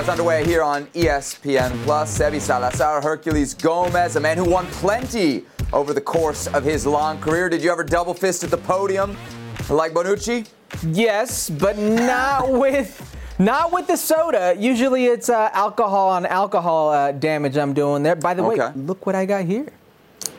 is underway here on ESPN Plus. Sebi Salazar, Hercules Gomez, a man who won plenty over the course of his long career. Did you ever double fist at the podium like Bonucci? Yes, but not with not with the soda. Usually it's uh, alcohol on alcohol uh, damage I'm doing there. By the way, look what I got here.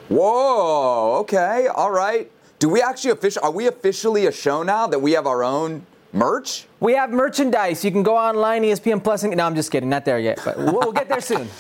Whoa. Okay. All right. Do we actually official? Are we officially a show now that we have our own merch? We have merchandise. You can go online, ESPN Plus. And, no, I'm just kidding. Not there yet, but we'll, we'll get there soon.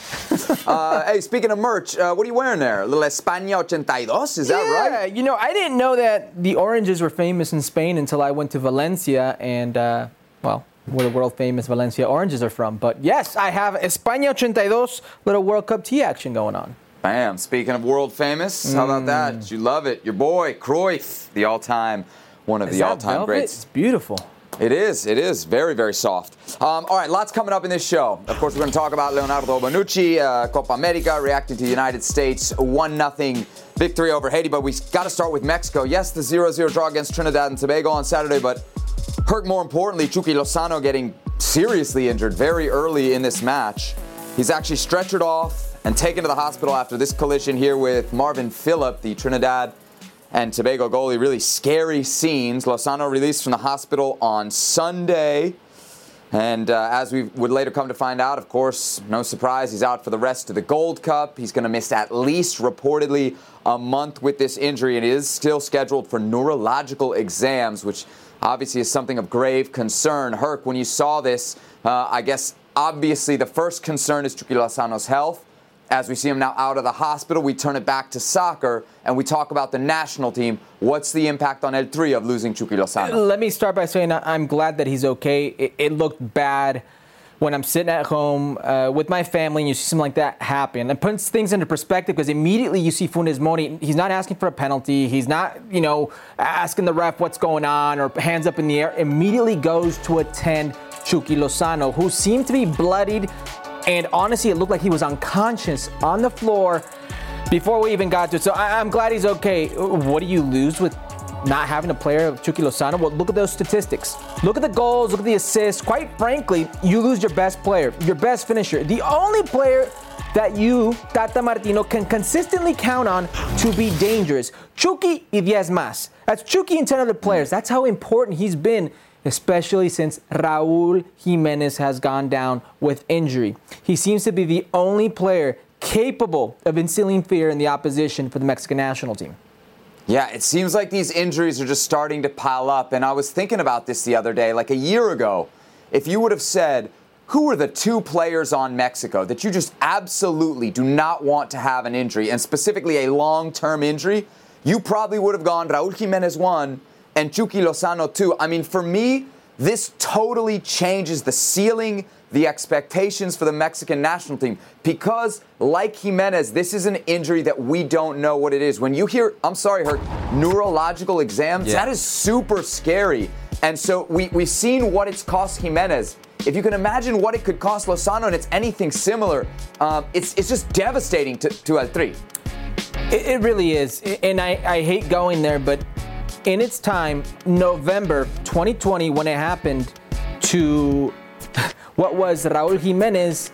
Uh, hey, speaking of merch, uh, what are you wearing there? A little España 82? Is that yeah, right? Yeah, you know, I didn't know that the oranges were famous in Spain until I went to Valencia and, uh, well, where the world famous Valencia oranges are from. But yes, I have España 82 little World Cup tee action going on. Bam. Speaking of world famous, how about Mm. that? You love it. Your boy, Cruyff, the all time, one of Is the all time greats. It's beautiful. It is. It is very, very soft. Um, all right, lots coming up in this show. Of course, we're going to talk about Leonardo Bonucci, uh, Copa America, reacting to the United States 1 0 victory over Haiti. But we got to start with Mexico. Yes, the 0 0 draw against Trinidad and Tobago on Saturday, but hurt more importantly, Chucky Lozano getting seriously injured very early in this match. He's actually stretchered off and taken to the hospital after this collision here with Marvin Phillip, the Trinidad and Tobago goalie. Really scary scenes. Lozano released from the hospital on Sunday. And uh, as we would later come to find out, of course, no surprise, he's out for the rest of the Gold Cup. He's going to miss at least reportedly a month with this injury and is still scheduled for neurological exams, which obviously is something of grave concern. Herc, when you saw this, uh, I guess obviously the first concern is Chucky Lozano's health. As we see him now out of the hospital, we turn it back to soccer and we talk about the national team. What's the impact on El Tri of losing Chucky Lozano? Let me start by saying I'm glad that he's okay. It, it looked bad when I'm sitting at home uh, with my family and you see something like that happen. It puts things into perspective because immediately you see Funes Mori. He's not asking for a penalty. He's not, you know, asking the ref what's going on or hands up in the air. Immediately goes to attend Chucky Lozano, who seemed to be bloodied. And honestly, it looked like he was unconscious on the floor before we even got to it. So I, I'm glad he's okay. What do you lose with not having a player of Chucky Lozano? Well, look at those statistics. Look at the goals, look at the assists. Quite frankly, you lose your best player, your best finisher. The only player that you, Tata Martino, can consistently count on to be dangerous. Chucky y diez más. That's Chucky and 10 other players. That's how important he's been, especially since Raul Jimenez has gone down with injury. He seems to be the only player capable of instilling fear in the opposition for the Mexican national team. Yeah, it seems like these injuries are just starting to pile up. And I was thinking about this the other day, like a year ago. If you would have said, who are the two players on Mexico that you just absolutely do not want to have an injury, and specifically a long term injury, you probably would have gone Raul Jimenez one and Chucky Lozano too. I mean, for me, this totally changes the ceiling, the expectations for the Mexican national team. Because, like Jimenez, this is an injury that we don't know what it is. When you hear, I'm sorry, her neurological exams, Yeah. that is super scary. And so we, we've seen what it's cost Jimenez. If you can imagine what it could cost Lozano and it's anything similar, um, it's, it's just devastating to, to El Tri. It, it really is. And I, I hate going there, but in its time, November 2020, when it happened to what was Raul Jimenez,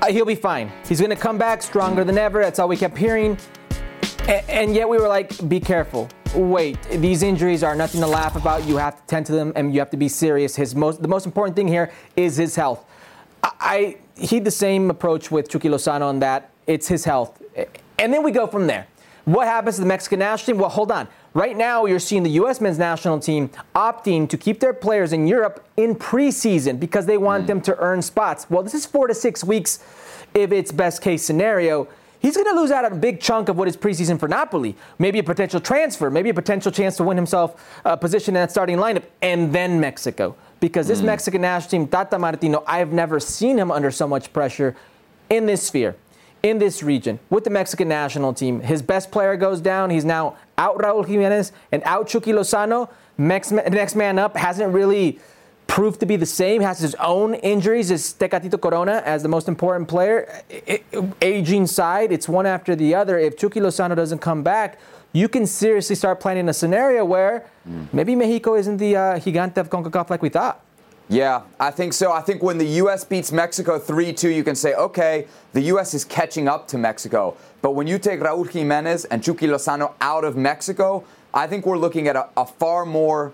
uh, he'll be fine. He's going to come back stronger than ever. That's all we kept hearing. A- and yet we were like, be careful. Wait, these injuries are nothing to laugh about. You have to tend to them and you have to be serious. His most, the most important thing here is his health. I, I heed the same approach with Chucky Lozano on that. It's his health. And then we go from there. What happens to the Mexican national team? Well, hold on. Right now, you're seeing the U.S. men's national team opting to keep their players in Europe in preseason because they want hmm. them to earn spots. Well, this is four to six weeks if it's best case scenario. He's going to lose out on a big chunk of what is preseason for Napoli. Maybe a potential transfer, maybe a potential chance to win himself a position in that starting lineup, and then Mexico. Because this hmm. Mexican national team, Tata Martino, I've never seen him under so much pressure in this sphere, in this region, with the Mexican national team. His best player goes down. He's now out Raul Jimenez and out Chucky Lozano. Next, next man up hasn't really proved to be the same, has his own injuries, is Tecatito Corona as the most important player. Aging side, it's one after the other. If Chucky Lozano doesn't come back, you can seriously start planning a scenario where maybe Mexico isn't the uh, gigante of CONCACAF like we thought. Yeah, I think so. I think when the U.S. beats Mexico 3 2, you can say, okay, the U.S. is catching up to Mexico. But when you take Raul Jimenez and Chucky Lozano out of Mexico, I think we're looking at a, a far more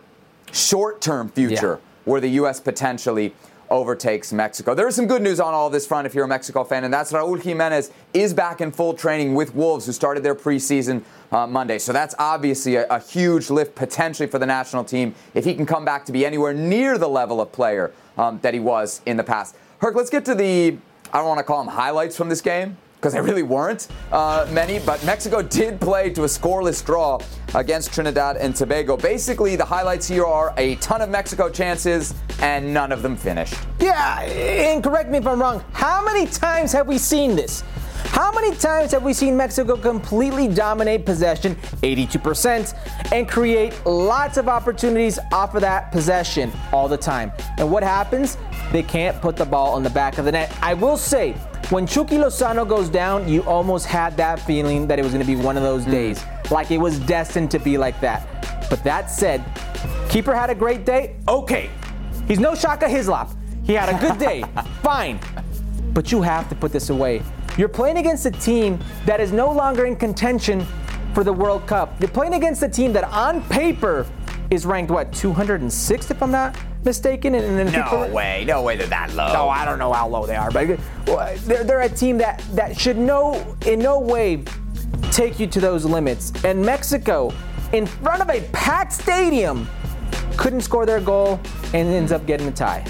short term future yeah. where the U.S. potentially overtakes Mexico. There is some good news on all this front if you're a Mexico fan, and that's Raul Jimenez is back in full training with Wolves, who started their preseason uh, Monday. So that's obviously a, a, huge lift potentially for the national team if he can come back to be anywhere near the level of player um, that he was in the past. Herc, let's get to the, I don't want to call them highlights from this game because there really weren't uh, many, but Mexico did play to a scoreless draw against Trinidad and Tobago. Basically, the highlights here are a ton of Mexico chances and none of them finished. Yeah, and correct me if I'm wrong. How many times have we seen this? How many times have we seen Mexico completely dominate possession, 82%, and create lots of opportunities off of that possession all the time? And what happens? They can't put the ball on the back of the net. I will say, when Chucky Lozano goes down, you almost had that feeling that it was going to be one of those mm. days, like it was destined to be like that. But that said, keeper had a great day. Okay, he's no Shaka Hislop. He had a good day. Fine. But you have to put this away. You're playing against a team that is no longer in contention for the World Cup. You're playing against a team that on paper is ranked what 206 if I'm not mistaken. And, and no way, no way they're that low. No, I don't know how low they are, but they're, they're a team that that should no in no way take you to those limits. And Mexico, in front of a packed stadium, couldn't score their goal and ends up getting a tie.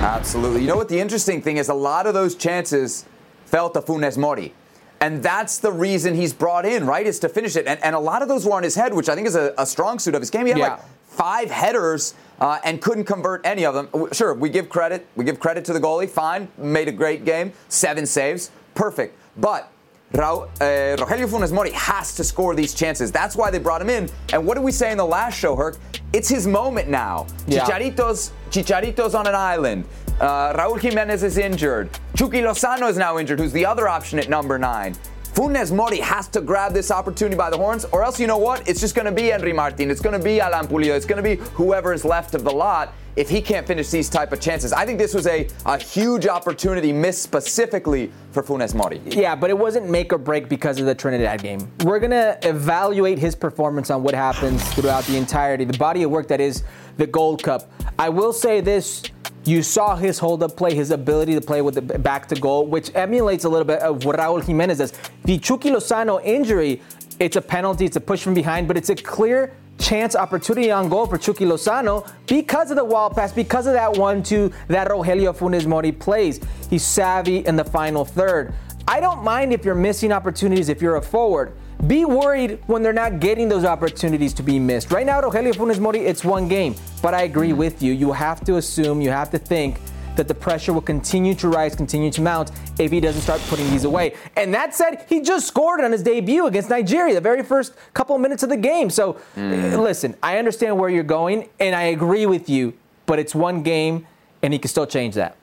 Absolutely. You know what the interesting thing is? A lot of those chances fell to Funes Mori. And that's the reason he's brought in, right? Is to finish it. And, and a lot of those were on his head, which I think is a, a strong suit of his game. He had yeah. like five headers uh, and couldn't convert any of them. Sure, we give credit. We give credit to the goalie. Fine, made a great game. Seven saves, perfect. But Raul, uh, Rogelio Funes Mori has to score these chances. That's why they brought him in. And what did we say in the last show, Herc? It's his moment now. Yeah. Chicharito's, Chicharito's on an island. Uh, Raul Jimenez is injured. Chucky Lozano is now injured, who's the other option at number nine. Funes Mori has to grab this opportunity by the horns, or else you know what? It's just going to be Henry Martin. It's going to be Alan Pulido. It's going to be whoever is left of the lot if he can't finish these type of chances. I think this was a, a huge opportunity missed specifically for Funes Mori. Yeah, but it wasn't make or break because of the Trinidad game. We're going to evaluate his performance on what happens throughout the entirety, the body of work that is the Gold Cup. I will say this you saw his hold up play, his ability to play with the back to goal, which emulates a little bit of Raul Jimenez. The Chucky Lozano injury, it's a penalty, it's a push from behind, but it's a clear chance opportunity on goal for Chucky Lozano because of the wall pass, because of that one two that Rogelio Funes Mori plays. He's savvy in the final third. I don't mind if you're missing opportunities if you're a forward. Be worried when they're not getting those opportunities to be missed. Right now, Rogelio Funes Mori, it's one game. But I agree with you. You have to assume, you have to think that the pressure will continue to rise, continue to mount if he doesn't start putting these away. And that said, he just scored on his debut against Nigeria, the very first couple minutes of the game. So mm. listen, I understand where you're going, and I agree with you, but it's one game, and he can still change that.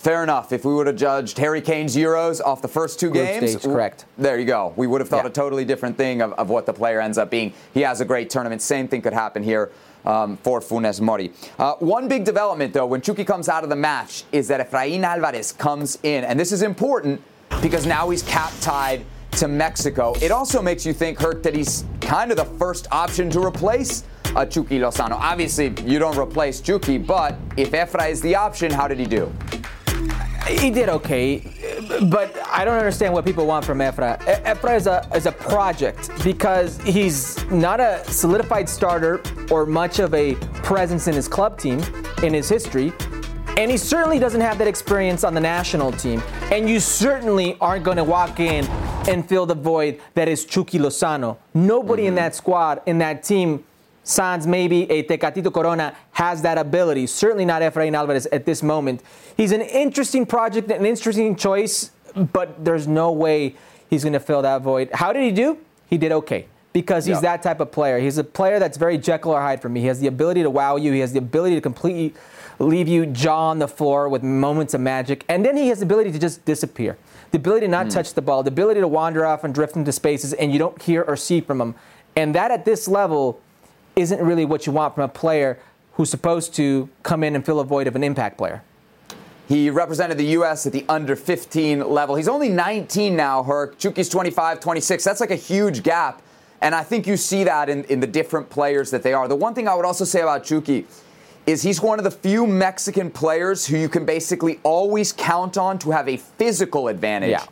Fair enough. If we would have judged Harry Kane's Euros off the first two Group games, stage, correct. There you go. We would have thought yeah. a totally different thing of, of, what the player ends up being. He has a great tournament. Same thing could happen here um, for Funes Mori. Uh, one big development, though, when Chucky comes out of the match, is that Efrain Alvarez comes in, and this is important because now he's cap tied to Mexico. It also makes you think, Herc, that he's kind of the first option to replace uh, Chucky Lozano. Obviously, you don't replace Chucky, but if Efra is the option, how did he do? He did okay, but I don't understand what people want from Efra. Efra is a, is a project because he's not a solidified starter or much of a presence in his club team in his history. And he certainly doesn't have that experience on the national team. And you certainly aren't going to walk in and fill the void that is Chucky Lozano. Nobody mm-hmm. in that squad, in that team, Sans maybe a Tecatito Corona has that ability. Certainly not Efrain Alvarez at this moment. He's an interesting project, an interesting choice, but there's no way he's going to fill that void. How did he do? He did okay because he's that type of player. He's a player that's very Jekyll or Hyde for me. He has the ability to wow you. He has the ability to completely leave you jaw on the floor with moments of magic, and then he has the ability to just disappear. The ability to not mm. touch the ball, the ability to wander off and drift into spaces, and you don't hear or see from him. And that at this level isn't really what you want from a player who's supposed to come in and fill a void of an impact player. He represented the U.S. at the under 15 level. He's only 19 now, Herc. Chucky's 25, 26. That's like a huge gap. And I think you see that in, in the different players that they are. The one thing I would also say about Chucky is he's one of the few Mexican players who you can basically always count on to have a physical advantage Yeah.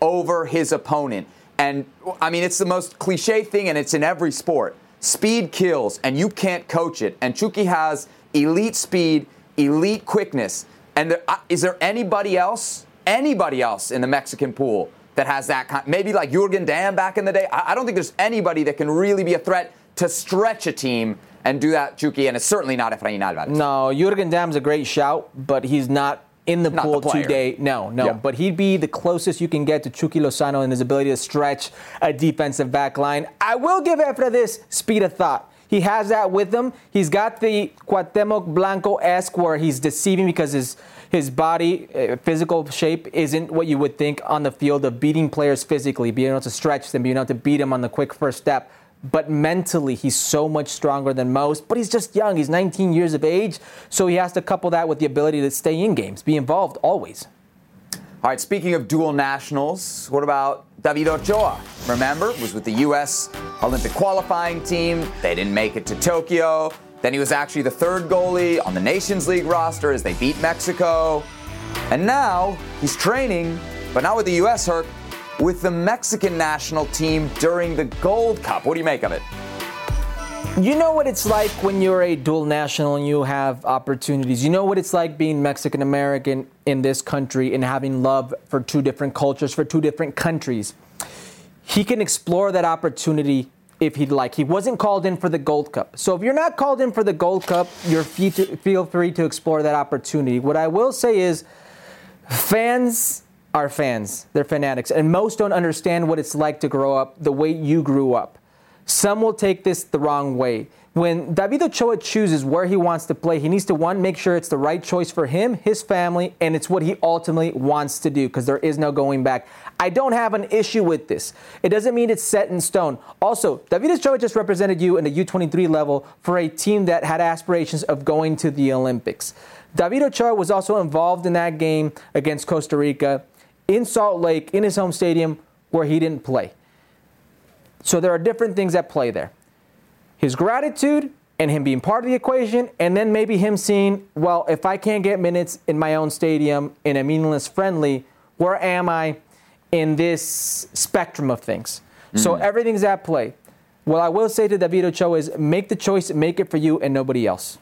over his opponent. And I mean, it's the most cliche thing, and it's in every sport. Speed kills, and you can't coach it. And Chucky has elite speed, elite quickness. And there, uh, is there anybody else, anybody else in the Mexican pool that has that kind? Maybe like Jurgen Damm back in the day. I, I don't think there's anybody that can really be a threat to stretch a team and do that, Chucky. And it's certainly not Efrain Alvarez. No, Jurgen Damm's a great shout, but he's not in the Not pool player. today. No, no. Yeah. But he'd be the closest you can get to Chucky Lozano in his ability to stretch a defensive back line. I will give Efra this speed of thought. He has that with him. He's got the Cuauhtemoc Blanco-esque where he's deceiving because his his body, uh, physical shape isn't what you would think on the field of beating players physically, being able to stretch them, being able to beat them on the quick first step. But mentally, he's so much stronger than most. But he's just young. He's 19 years of age. So he has to couple that with the ability to stay in games, be involved always. All right, speaking of dual nationals, what about David Ochoa? Remember, was with the U.S. Olympic qualifying team. They didn't make it to Tokyo. Then he was actually the third goalie on the Nations League roster as they beat Mexico. And now he's training, but not with the U.S. Herc, with the Mexican national team during the Gold Cup. What do you make of it? You know what it's like when you're a dual national and you have opportunities. You know what it's like being Mexican American in this country and having love for two different cultures, for two different countries. He can explore that opportunity if he'd like. He wasn't called in for the Gold Cup. So if you're not called in for the Gold Cup, you're feel free to explore that opportunity. What I will say is fans are fans. They're fanatics. And most don't understand what it's like to grow up the way you grew up. Some will take this the wrong way. When David Ochoa chooses where he wants to play, he needs to one make sure it's the right choice for him, his family, and it's what he ultimately wants to do because there is no going back. I don't have an issue with this. It doesn't mean it's set in stone. Also, David Ochoa just represented you in the U23 level for a team that had aspirations of going to the Olympics. David Ochoa was also involved in that game against Costa Rica in Salt Lake in his home stadium where he didn't play. So there are different things at play there. His gratitude and him being part of the equation, and then maybe him seeing, well, if I can't get minutes in my own stadium in a meaningless friendly, where am I in this spectrum of things? So hmm. everything's at play. What I will say to David Ochoa is make the choice, make it for you and nobody else.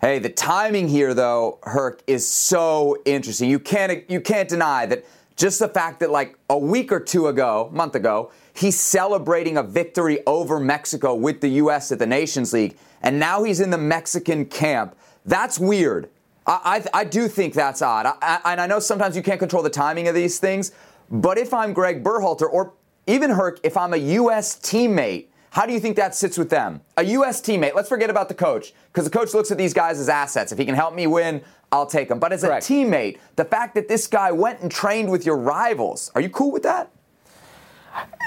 Hey, the timing here, though, Herc, is so interesting. You can't you can't deny that just the fact that like a week or two ago, month ago, he's celebrating a victory over Mexico with the U.S. at the Nations League, and now he's in the Mexican camp. That's weird. I, I, I do think that's odd. I, I, and I know sometimes you can't control the timing of these things, but if I'm Gregg Berhalter or even Herc, if I'm a U.S. teammate, how do you think that sits with them? A U.S. teammate, let's forget about the coach, because the coach looks at these guys as assets. If he can help me win, I'll take him. But as Correct. a teammate, the fact that this guy went and trained with your rivals, are you cool with that?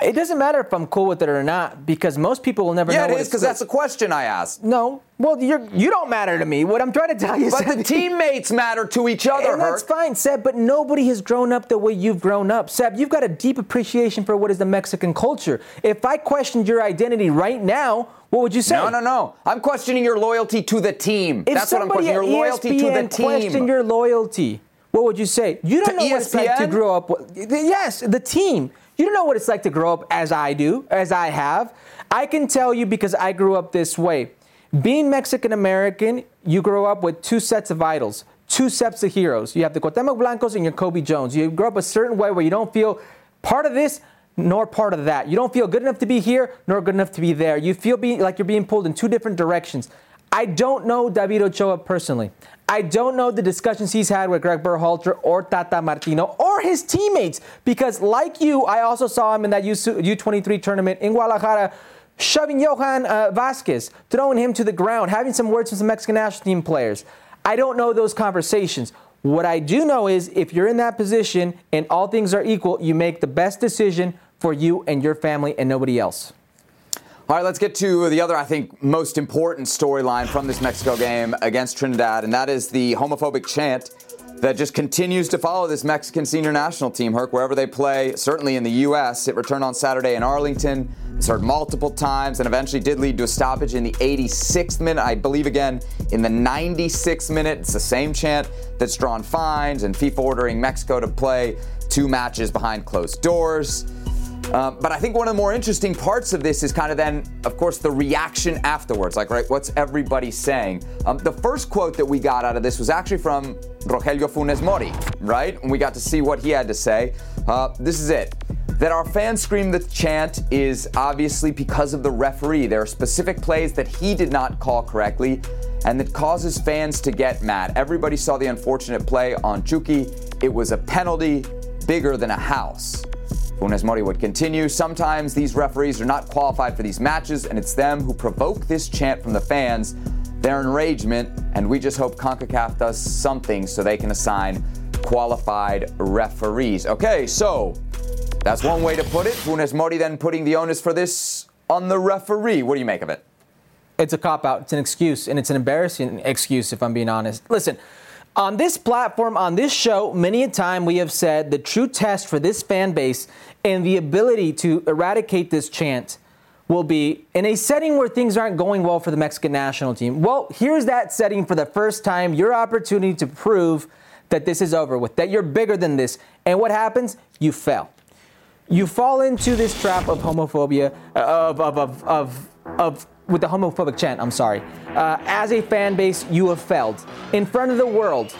It doesn't matter if I'm cool with it or not because most people will never Yeah, know it what is, because that's a question I asked. No. Well, you're you don't matter to me. What I'm trying to tell you is But that the teammates matter to each other, and that's fine, Seb. But nobody has grown up the way you've grown up, Seb. You've got a deep appreciation for what is the Mexican culture. If I questioned your identity right now, what would you say? No, no, no. I'm questioning your loyalty to the team. If That's what I'm questioning. Your loyalty to the ESPN team. your loyalty, what would you say? You don't To know what it's like to grow up. With, yes, the team. You don't know what it's like to grow up as I do, as I have. I can tell you because I grew up this way. Being Mexican American, you grow up with two sets of idols, two sets of heroes. You have the Cuauhtemoc Blancos and your Cobi Jones. You grow up a certain way where you don't feel part of this nor part of that. You don't feel good enough to be here nor good enough to be there. You feel be, like you're being pulled in two different directions. I don't know David Ochoa personally. I don't know the discussions he's had with Gregg Berhalter or Tata Martino or his teammates because, like you, I also saw him in that U- 23 tournament in Guadalajara, shoving Johan uh, Vasquez, throwing him to the ground, having some words with some Mexican national team players. I don't know those conversations. What I do know is if you're in that position and all things are equal, you make the best decision for you and your family and nobody else. All right, let's get to the other, I think, most important storyline from this Mexico game against Trinidad, and that is the homophobic chant that just continues to follow this Mexican senior national team, Herc, wherever they play, certainly in the U.S. It returned on Saturday in Arlington. It's heard multiple times and eventually did lead to a stoppage in the 86th minute. I believe again in the 96th minute. It's the same chant that's drawn fines and FIFA ordering Mexico to play two matches behind closed doors. Um, but I think one of the more interesting parts of this is kind of then, of course, the reaction afterwards. Like, right, what's everybody saying? Um, the first quote that we got out of this was actually from Rogelio Funes Mori, right? And we got to see what he had to say. Uh, this is it. That our fans scream the chant is obviously because of the referee. There are specific plays that he did not call correctly and that causes fans to get mad. Everybody saw the unfortunate play on Chucky. It was a penalty bigger than a house. Funes Mori would continue. Sometimes these referees are not qualified for these matches, and it's them who provoke this chant from the fans, their enragement, and we just hope CONCACAF does something so they can assign qualified referees. Okay, so that's one way to put it. Funes Mori then putting the onus for this on the referee. What do you make of it? It's a cop out. It's an excuse, and it's an embarrassing excuse, if I'm being honest. Listen, on this platform, on this show, many a time we have said the true test for this fan base and the ability to eradicate this chant will be in a setting where things aren't going well for the Mexican national team. Well, here's that setting for the first time, your opportunity to prove that this is over with, that you're bigger than this. And what happens? You fail. You fall into this trap of homophobia, uh, of, of, of, of, of with the homophobic chant, I'm sorry. Uh, as a fan base, you have failed. In front of the world,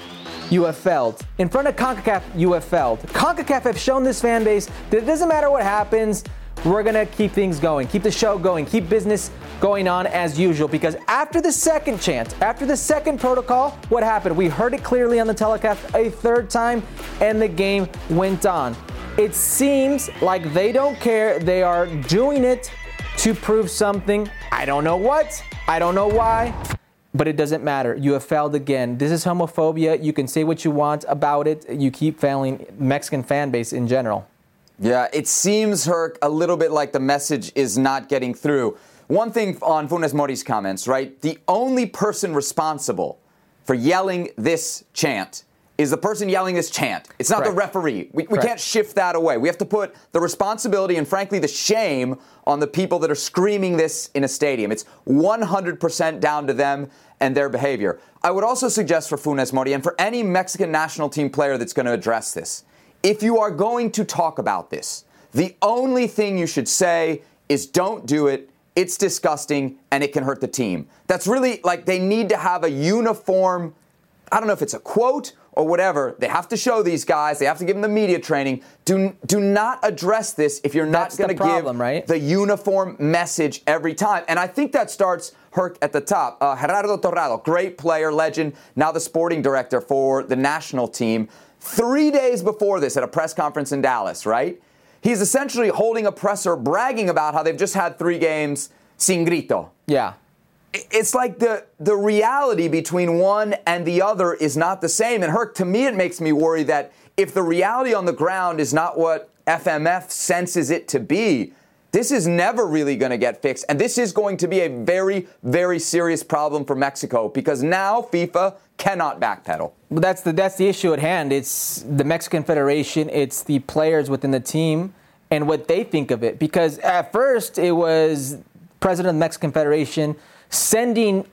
you have. In front of CONCACAF, you have failed. CONCACAF have shown this fan base that it doesn't matter what happens, we're going to keep things going, keep the show going, keep business going on as usual. Because after the second chance, after the second protocol, what happened? We heard it clearly on the telecast a third time, and the game went on. It seems like they don't care. They are doing it to prove something. I don't know what, I don't know why, but it doesn't matter. You have failed again. This is homophobia. You can say what you want about it. You keep failing Mexican fan base in general. Yeah, it seems, Herc, a little bit like the message is not getting through. One thing on Funes Mori's comments, right? The only person responsible for yelling this chant is the person yelling this chant. It's not Correct. the referee. We, we can't shift that away. We have to put the responsibility and, frankly, the shame on the people that are screaming this in a stadium. It's 100% down to them and their behavior. I would also suggest for Funes Mori and for any Mexican national team player that's going to address this if you are going to talk about this, the only thing you should say is don't do it. It's disgusting and it can hurt the team. That's really like they need to have a uniform, I don't know if it's a quote or whatever, they have to show these guys, they have to give them the media training. Do, do not address this if you're not going to give right? the uniform message every time. And I think that starts Herc at the top. Uh, Gerardo Torrado, great player, legend, now the sporting director for the national team. Three days before this at a press conference in Dallas, right? He's essentially holding a presser bragging about how they've just had three games sin grito. Yeah it's like the the reality between one and the other is not the same. And Herc, to me, it makes me worry that if the reality on the ground is not what FMF senses it to be, this is never really going to get fixed. And this is going to be a very, very serious problem for Mexico because now FIFA cannot backpedal. But that's the that's the issue at hand. It's the Mexican Federation. It's the players within the team and what they think of it. Because at first it was president of the Mexican Federation sending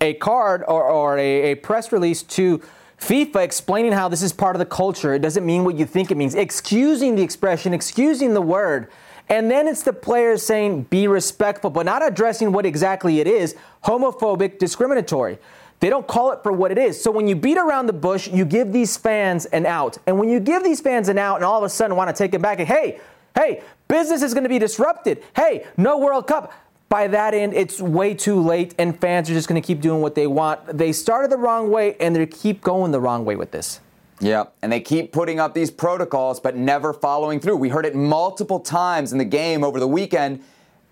a card or, or a, a press release to FIFA explaining how this is part of the culture. It doesn't mean what you think it means. Excusing the expression, excusing the word. And then it's the players saying, be respectful, but not addressing what exactly it is homophobic, discriminatory. They don't call it for what it is. So when you beat around the bush, you give these fans an out. And when you give these fans an out and all of a sudden want to take it back, and hey, hey, business is going to be disrupted. Hey, no World Cup by that end, it's way too late, and fans are just going to keep doing what they want. They started the wrong way, and they keep going the wrong way with this. Yeah, and they keep putting up these protocols, but never following through. We heard it multiple times in the game over the weekend,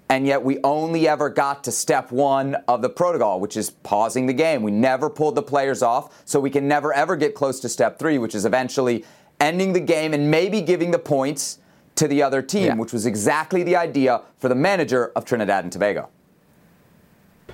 and yet we only ever got to step one of the protocol, which is pausing the game. We never pulled the players off, so we can never ever get close to step three, which is eventually ending the game and maybe giving the points to the other team, Yeah. which was exactly the idea for the manager of Trinidad and Tobago.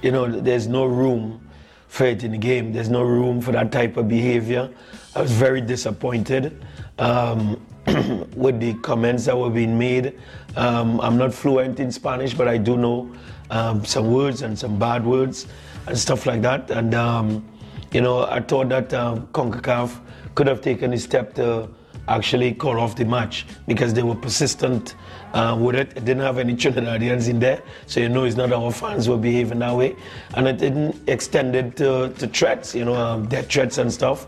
you know, there's no room for it in the game. There's no room for that type of behavior. I was very disappointed um, with the comments that were being made. Um, I'm not fluent in Spanish, but I do know um, some words and some bad words and stuff like that. And, um, you know, I thought that um, CONCACAF could have taken a step to actually call off the match because they were persistent uh, with it. It didn't have any Trinidadians in there, so you know it's not our fans were behaving that way. And it didn't extend it to, to threats, you know, um, death threats and stuff.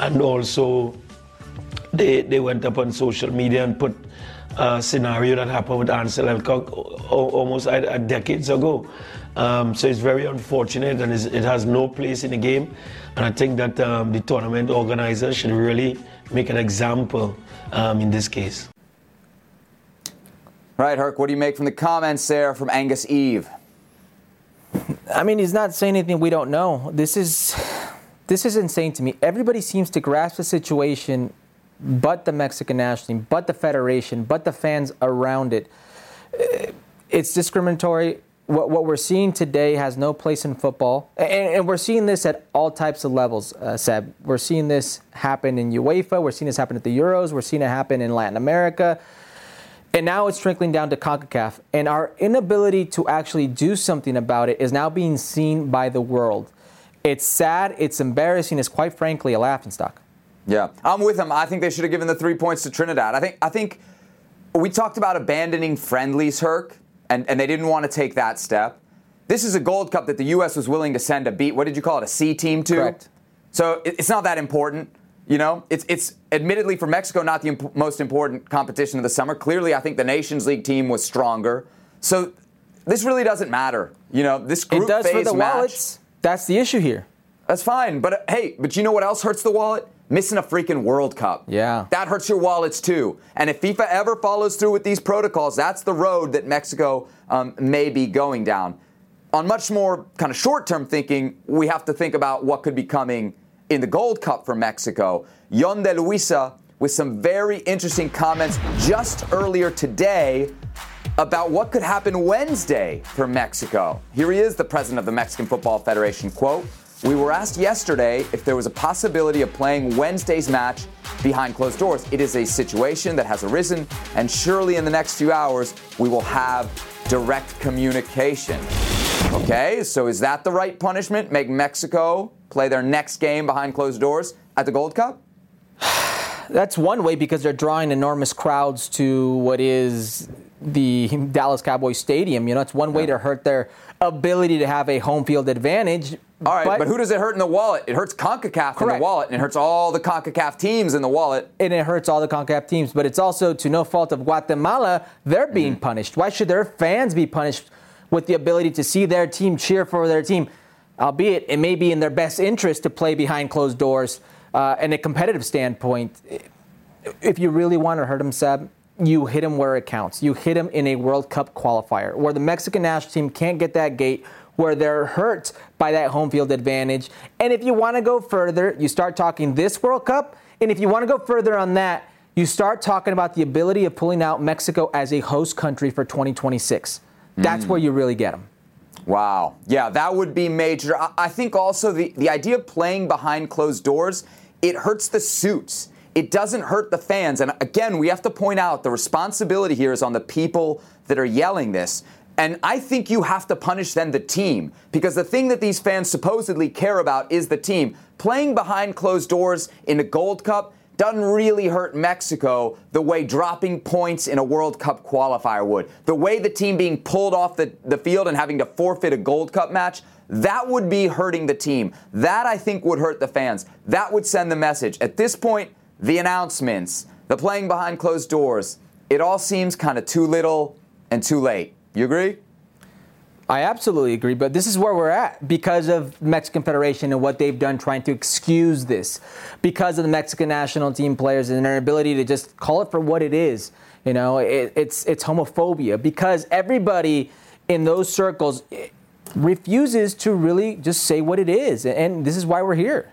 And also, they, they went up on social media and put a scenario that happened with Ansil Elcock almost a, a decades ago. Um, so it's very unfortunate and it has no place in the game. And I think that um, the tournament organizers should really make an example um, in this case. Right, Herc, what do you make from the comments there from Angus Eve? I mean, he's not saying anything we don't know. This is this is insane to me. Everybody seems to grasp the situation, but the Mexican national team, but the federation, but the fans around it. Uh, It's discriminatory. What, what we're seeing today has no place in football, and, and we're seeing this at all types of levels. Uh, Seb, we're seeing this happen in UEFA. We're seeing this happen at the Euros. We're seeing it happen in Latin America. And now it's trickling down to CONCACAF. And our inability to actually do something about it is now being seen by the world. It's sad, it's embarrassing, it's quite frankly a laughingstock. Yeah, I'm with him. I think they should have given the three points to Trinidad. I think I think we talked about abandoning friendlies, Herc, and, and they didn't want to take that step. This is a Gold Cup that the U.S. was willing to send a beat. What did you call it? A C team to? Correct. So it, it's not that important. You know, it's it's admittedly for Mexico not the imp- most important competition of the summer. Clearly, I think the Nations League team was stronger. So this really doesn't matter. You know, this group It does for the match. wallets. That's the issue here. That's fine. But uh, hey, but you know what else hurts the wallet? Missing a freaking World Cup. Yeah. That hurts your wallets too. And if FIFA ever follows through with these protocols, that's the road that Mexico um, may be going down. On much more kind of short term thinking, we have to think about what could be coming in the Gold Cup for Mexico. Yon de Luisa with some very interesting comments just earlier today about what could happen Wednesday for Mexico. Here he is, the president of the Mexican Football Federation. Quote, we were asked yesterday if there was a possibility of playing Wednesday's match behind closed doors. It is a situation that has arisen, and surely in the next few hours, we will have direct communication. Okay, so is that the right punishment? Make Mexico play their next game behind closed doors at the Gold Cup? That's one way because they're drawing enormous crowds to what is the Dallas Cowboys Stadium. You know, it's one way to hurt their ability to have a home field advantage. All right, but, who does it hurt in the wallet? It hurts CONCACAF in the wallet, and it hurts all the CONCACAF teams in the wallet. and it hurts all the CONCACAF teams, but it's also to no fault of Guatemala, they're being Mm-hmm. punished. Why should their fans be punished with the ability to see their team cheer for their team? Albeit it may be in their best interest to play behind closed doors uh, in a competitive standpoint. If you really want to hurt them, Seb, you hit them where it counts. You hit them in a World Cup qualifier where the Mexican national team can't get that gate, where they're hurt by that home field advantage. And if you want to go further, you start talking this World Cup. And if you want to go further on that, you start talking about the ability of pulling out Mexico as a host country for 2026. That's mm. where you really get them. Wow. Yeah, that would be major. I, I think also the, the idea of playing behind closed doors, it hurts the suits. It doesn't hurt the fans. And again, we have to point out the responsibility here is on the people that are yelling this. And I think you have to punish then the team because the thing that these fans supposedly care about is the team. Playing behind closed doors in a Gold Cup doesn't really hurt Mexico the way dropping points in a World Cup qualifier would. The way the team being pulled off the, the field and having to forfeit a Gold Cup match, that would be hurting the team. That I think would hurt the fans. That would send the message. At this point, the announcements, the playing behind closed doors, it all seems kind of too little and too late. You agree? I absolutely agree, but this is where we're at because of Mexican Federation and what they've done trying to excuse this, because of the Mexican national team players and their ability to just call it for what it is. You know, it, it's it's homophobia because everybody in those circles eh, refuses to really just say what it is, and this is why we're here.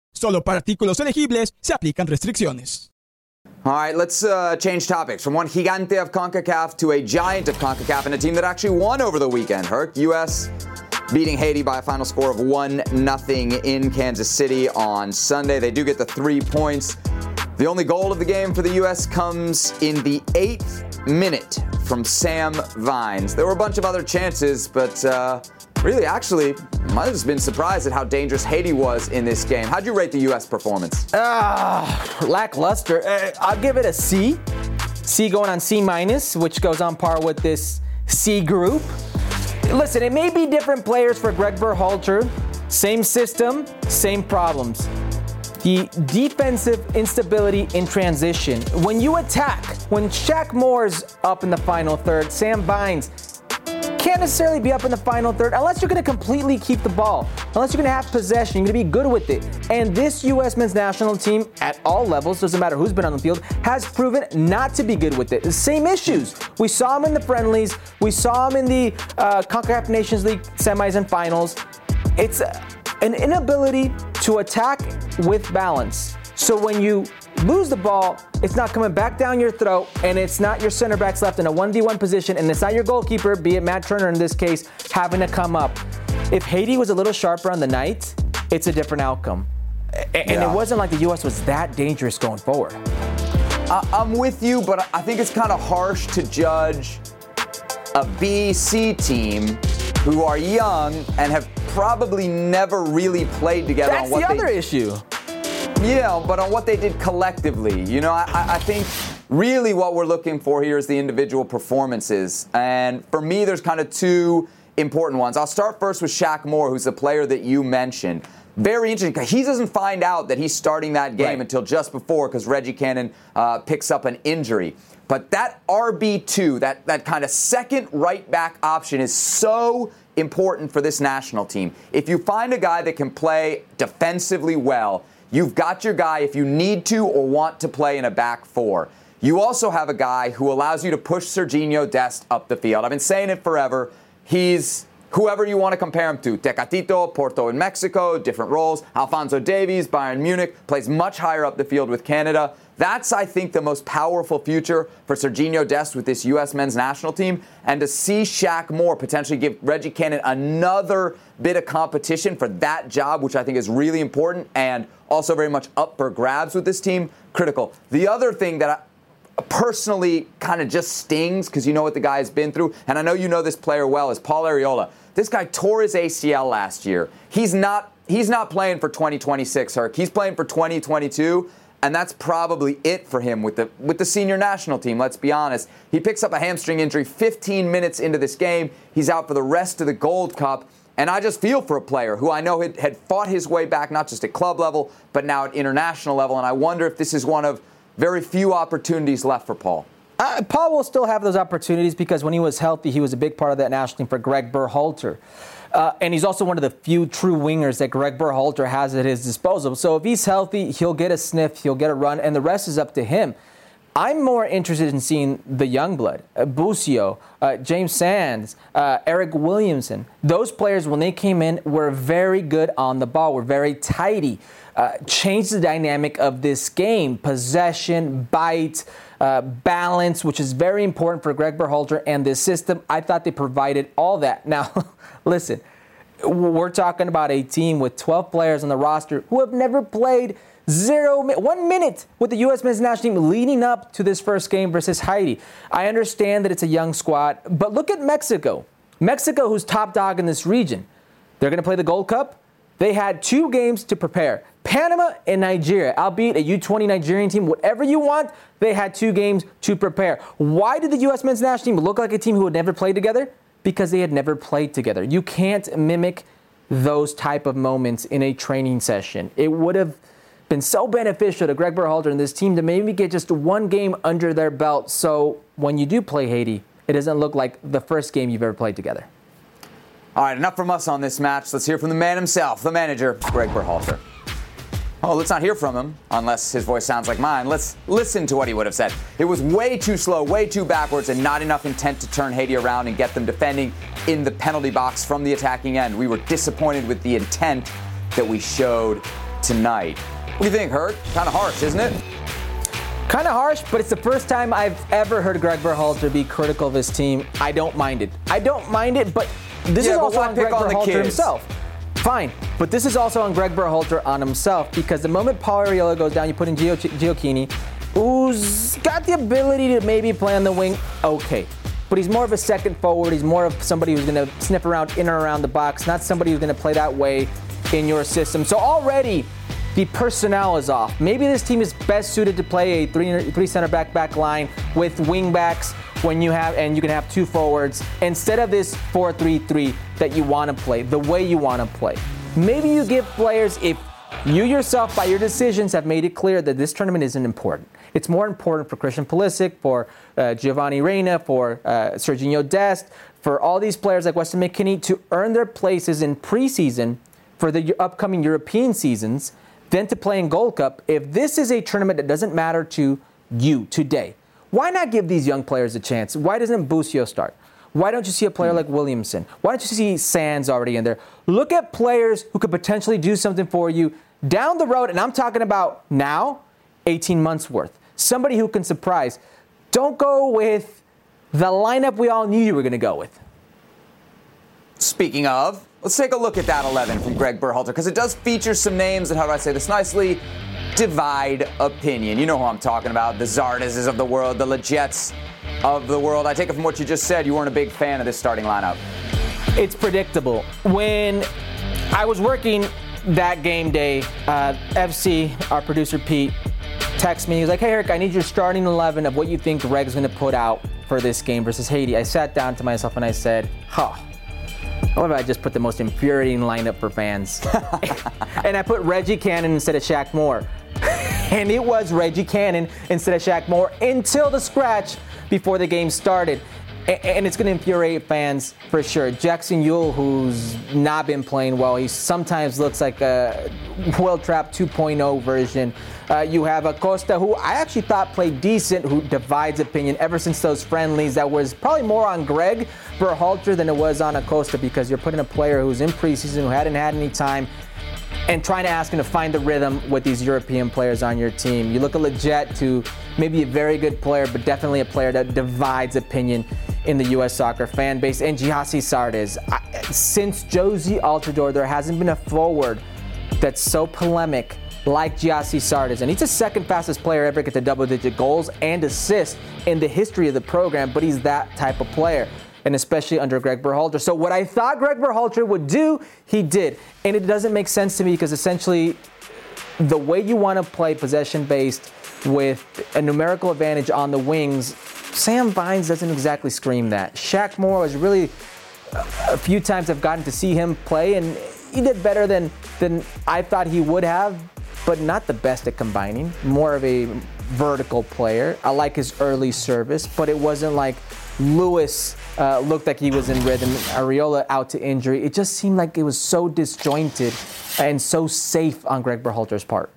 Solo para artículos elegibles se aplican restricciones. All right, let's uh, change topics from one gigante of CONCACAF to a giant of CONCACAF and a team that actually won over the weekend. Herc, U.S. beating Haiti by a final score of 1 0 in Kansas City on Sunday. They do get the three points. The only goal of the game for the U.S. comes in the eighth minute from Sam Vines. There were a bunch of other chances, but uh, really, actually, might have just been surprised at how dangerous Haiti was in this game. How'd you rate the U.S. performance? Ah, uh, lackluster. Uh, I'll give it a C. C going on C minus, which goes on par with this C group. Listen, it may be different players for Gregg Berhalter. Same system, same problems. The defensive instability in transition. When you attack, when Shaq Moore's up in the final third, Sam Vines can't necessarily be up in the final third unless you're going to completely keep the ball, unless you're going to have possession, you're going to be good with it. And this U.S. men's national team, at all levels, doesn't matter who's been on the field, has proven not to be good with it. The same issues. We saw them in the friendlies, we saw them in the uh, CONCACAF Nations League semis and finals. It's an inability to attack with balance. So when you lose the ball, it's not coming back down your throat, and it's not your center backs left in a 1v1 position, and it's not your goalkeeper, be it Matt Turner in this case, having to come up. If Haiti was a little sharper on the night, it's a different outcome. And yeah. it wasn't like the U.S. was that dangerous going forward. I'm with you, but I think it's kind of harsh to judge a BC team who are young and have probably never really played together. That's on what the other they, issue. Yeah, but on what they did collectively. You know, I, I think really what we're looking for here is the individual performances. And for me, there's kind of two important ones. I'll start first with Shaq Moore, who's the player that you mentioned. Very interesting because he doesn't find out that he's starting that game right. until just before because Reggie Cannon uh, picks up an injury. But that RB2, that, that kind of second right back option, is so important for this national team. If you find a guy that can play defensively well, You've got your guy if you need to or want to play in a back four. You also have a guy who allows you to push Sergiño Dest up the field. I've been saying it forever. He's whoever you want to compare him to. Tecatito, Porto in Mexico, different roles. Alfonso Davies, Bayern Munich, plays much higher up the field with Canada. That's, I think, the most powerful future for Sergiño Dest with this U.S. men's national team. And to see Shaq Moore potentially give Reggie Cannon another bit of competition for that job, which I think is really important and also very much up for grabs with this team, critical. The other thing that I personally kind of just stings because you know what the guy has been through, and I know you know this player well, is Paul Arriola. This guy tore his ACL last year. He's not he's not playing for 2026, Herc. He's playing for 2022 and that's probably it for him with the with the senior national team. Let's be honest. He picks up a hamstring injury 15 minutes into this game. He's out for the rest of the Gold Cup. And I just feel for a player who I know had, had fought his way back, not just at club level, but now at international level. And I wonder if this is one of very few opportunities left for Paul. Uh, Paul will still have those opportunities because when he was healthy, he was a big part of that national team for Gregg Berhalter. Uh, and he's also one of the few true wingers that Gregg Berhalter has at his disposal. So if he's healthy, he'll get a sniff, he'll get a run, and the rest is up to him. I'm more interested in seeing the young blood, uh, Busio, uh, James Sands, uh, Eryk Williamson. Those players, when they came in, were very good on the ball, were very tidy, uh, changed the dynamic of this game, possession, bite, uh, balance, which is very important for Gregg Berhalter and this system. I thought they provided all that. Now, listen, we're talking about a team with 12 players on the roster who have never played zero one minute with the U.S. men's national team leading up to this first game versus Haiti. I understand that it's a young squad, but look at Mexico. Mexico, who's top dog in this region, they're going to play the Gold Cup. They had two games to prepare. Panama and Nigeria, albeit a U20 Nigerian team, whatever you want, they had two games to prepare. Why did the U.S. men's national team look like a team who had never played together? Because they had never played together. You can't mimic those type of moments in a training session. It would have been so beneficial to Gregg Berhalter and this team to maybe get just one game under their belt so when you do play Haiti, it doesn't look like the first game you've ever played together. All right, enough from us on this match. Let's hear from the man himself, the manager, Gregg Berhalter. Oh, let's not hear from him unless his voice sounds like mine. Let's listen to what he would have said. It was way too slow, way too backwards, and not enough intent to turn Haiti around and get them defending in the penalty box from the attacking end. We were disappointed with the intent that we showed tonight. What do you think, Herc? Kind of harsh, isn't it? Kind of harsh, but it's the first time I've ever heard Gregg Berhalter be critical of his team. I don't mind it. I don't mind it, but this Yeah, is but also why on pick Gregg on the Berhalter kids? himself. Fine, but this is also on Gregg Berhalter on himself because the moment Paul Arriola goes down, you put in Gio- Gioacchini, who's got the ability to maybe play on the wing, okay. But he's more of a second forward. He's more of somebody who's going to sniff around in and around the box, not somebody who's going to play that way in your system. So already the personnel is off. Maybe this team is best suited to play a three, three center back back line with wing backs when you have and you can have two forwards instead of this 4-3-3 that you want to play the way you want to play. Maybe you give players if you yourself by your decisions have made it clear that this tournament isn't important. It's more important for Christian Pulisic, for uh, Giovanni Reyna, for uh, Sergiño Dest, for all these players like Weston McKennie to earn their places in preseason for the upcoming European seasons than to play in Gold Cup. If this is a tournament that doesn't matter to you today, why not give these young players a chance? Why doesn't Busio start? Why don't you see a player hmm. like Williamson? Why don't you see Sands already in there? Look at players who could potentially do something for you down the road, and I'm talking about now, 18 months worth. Somebody who can surprise. Don't go with the lineup we all knew you were going to go with. Speaking of, let's take a look at that 11 from Gregg Berhalter because it does feature some names and how do I say this nicely, divide opinion. You know who I'm talking about the Zardes of the world, the Lletgets of the world. I take it from what you just said, you weren't a big fan of this starting lineup. It's predictable. When I was working that game day, uh, FC, our producer Pete, texted me. He was like, "Hey Eric, I need your starting 11 of what you think Reg's going to put out for this game versus Haiti." I sat down to myself and I said, "Huh." What if I just put the most infuriating lineup for fans? and I put Reggie Cannon instead of Shaq Moore. and it was Reggie Cannon instead of Shaq Moore until the scratch before the game started. A- And it's going to infuriate fans for sure. Jackson Yueill, who's not been playing well, he sometimes looks like a Wil Trapp 2.0 version. Uh, you have Acosta, who I actually thought played decent, who divides opinion ever since those friendlies. That was probably more on Gregg Berhalter than it was on Acosta because you're putting a player who's in preseason, who hadn't had any time, and trying to ask him to find the rhythm with these European players on your team. You look at Lletget, who maybe a very good player, but definitely a player that divides opinion in the U.S. soccer fan base. And Gyasi Zardes. Since Jozy Altidore, there hasn't been a forward that's so polemic like Gyasi Zardes. And he's the second fastest player ever get to double digit goals and assists in the history of the program, but he's that type of player and especially under Gregg Berhalter. So what I thought Gregg Berhalter would do, he did. And it doesn't make sense to me because essentially the way you want to play possession based with a numerical advantage on the wings, Sam Vines doesn't exactly scream that. Shaq Moore was really a few times I've gotten to see him play and he did better than than I thought he would have, but not the best at combining. More of a vertical player. I like his early service, but it wasn't like Lewis uh, looked like he was in rhythm. Arriola out to injury. It just seemed like it was so disjointed and so safe on Gregg Berhalter's part.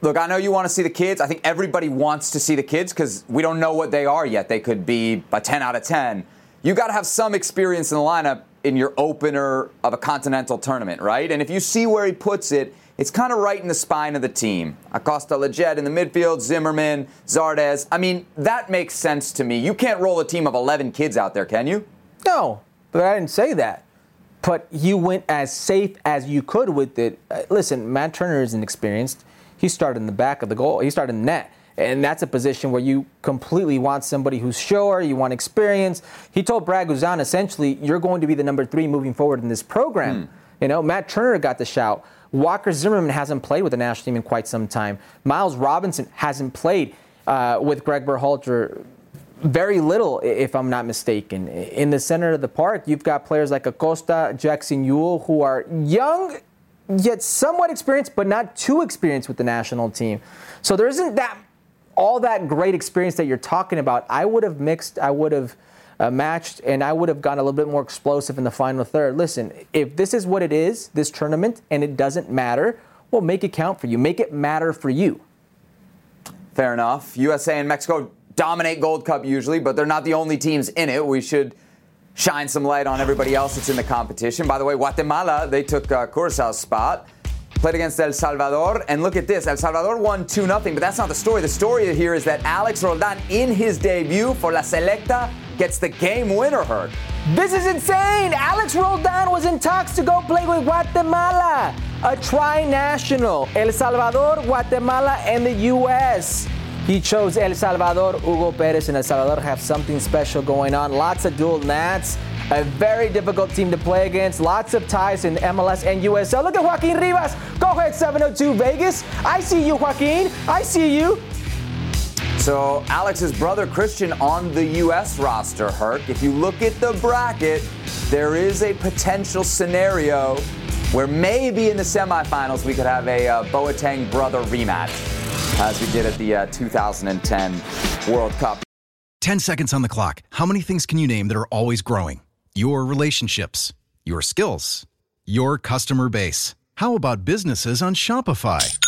Look, I know you want to see the kids. I think everybody wants to see the kids because we don't know what they are yet. They could be a 10 out of 10. You got to have some experience in the lineup in your opener of a continental tournament, right? And if you see where he puts it, it's kind of right in the spine of the team. Acosta Lletget in the midfield, Zimmerman, Zardes. I mean, that makes sense to me. You can't roll a team of 11 kids out there, can you? No, but I didn't say that. but you went as safe as you could with it. Uh, listen, Matt Turner is inexperienced. He started in the back of the goal. He started in the net. And that's a position where you completely want somebody who's sure, you want experience. He told Brad Guzan essentially, you're going to be the number three moving forward in this program. Hmm. You know, Matt Turner got the shout. Walker Zimmerman hasn't played with the national team in quite some time. Miles Robinson hasn't played uh, with Gregg Berhalter very little, if I'm not mistaken. In the center of the park, you've got players like Acosta, Jackson Yueill, who are young yet somewhat experienced, but not too experienced with the national team. So there isn't that all that great experience that you're talking about, I would have mixed, I would have uh, matched, and I would have gone a little bit more explosive in the final third. Listen, if this is what it is, this tournament, and it doesn't matter, well, make it count for you. Make it matter for you. Fair enough. USA and Mexico dominate Gold Cup usually, but they're not the only teams in it. We should shine some light on everybody else that's in the competition. By the way, Guatemala, they took uh, Curaçao's spot played against El Salvador. And look at this El Salvador won 2 0, but that's not the story. The story here is that Alex Roldan, in his debut for La Selecta, gets the game winner Herc. This is insane! Alex Roldan was in talks to go play with Guatemala, a tri-national. El Salvador, Guatemala, and the U.S. He chose El Salvador. Hugo Perez and El Salvador have something special going on. Lots of dual nats. A very difficult team to play against. Lots of ties in MLS and USL. Look at Joaquin Rivas. Go ahead, 702 Vegas. I see you, Joaquin. I see you. So Alex's brother Christian on the U.S. roster, Herc. If you look at the bracket, there is a potential scenario where maybe in the semifinals we could have a uh, Boateng brother rematch, as we did at the uh, 2010 World Cup. 10 seconds on the clock. How many things can you name that are always growing? your relationships, your skills, your customer base. How about businesses on Shopify?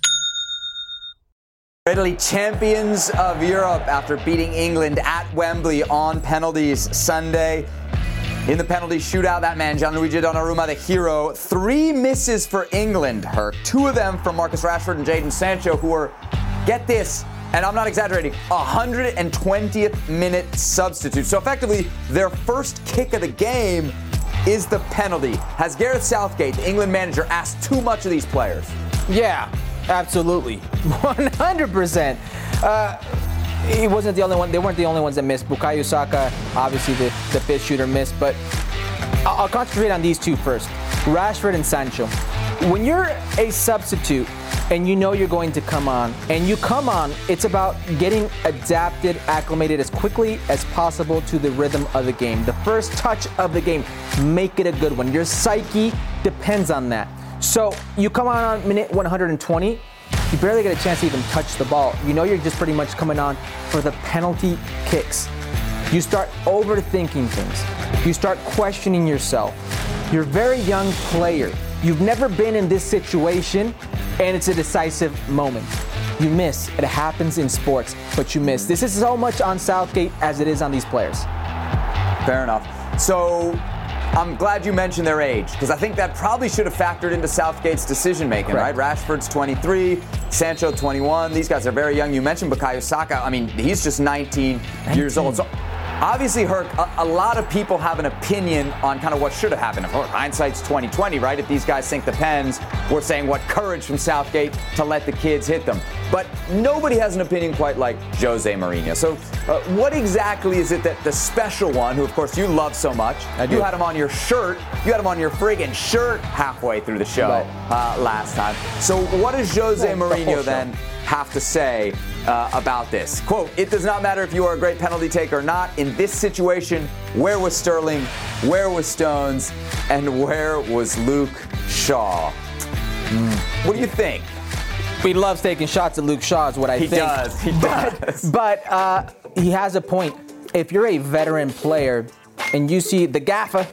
Italy champions of Europe after beating England at Wembley on penalties Sunday. In the penalty shootout, that man, Gianluigi Donnarumma, the hero, three misses for England, Herc Two of them from Marcus Rashford and Jadon Sancho, who were, get this, and I'm not exaggerating, 120th minute substitute. So effectively, their first kick of the game is the penalty. Has Gareth Southgate, the England manager, asked too much of these players? Yeah, absolutely. 100%. Uh, he wasn't the only one. They weren't the only ones that missed. Bukayo Saka, obviously the, the fifth shooter missed, but I'll, I'll concentrate on these two first. Rashford and Sancho. When you're a substitute, and you know you're going to come on, and you come on, it's about getting adapted, acclimated as quickly as possible to the rhythm of the game. The first touch of the game, make it a good one. Your psyche depends on that. So you come on on minute 120, you barely get a chance to even touch the ball. You know you're just pretty much coming on for the penalty kicks. You start overthinking things. You start questioning yourself. You're a very young player. You've never been in this situation and it's a decisive moment. You miss. It happens in sports, but you miss. This is so much on Southgate as it is on these players. Fair enough. So I'm glad you mentioned their age because I think that probably should have factored into Southgate's decision making, right? Rashford's 23, Sancho 21. These guys are very young. You mentioned Bukayo Saka. I mean, he's just 19, 19. years old. So Obviously, Herc, a, a, lot of people have an opinion on kind of what should have happened. Herc, hindsight's 2020, right? If these guys sink the pens, we're saying what courage from Southgate to let the kids hit them. But nobody has an opinion quite like Jose Mourinho. So, uh, what exactly is it that the special one, who of course you love so much, you had him on your shirt, you had him on your friggin' shirt halfway through the show right. uh, last time. So, what does Jose well, Mourinho the then? have to say uh, about this. Quote, it does not matter if you are a great penalty taker or not. In this situation, where was Sterling? Where was Stones? And where was Luke Shaw? Mm. What do you think? He loves taking shots at Luke Shaw, is what I think. he think. Does, he does. But, but uh, he has a point. If you're a veteran player and you see the gaffer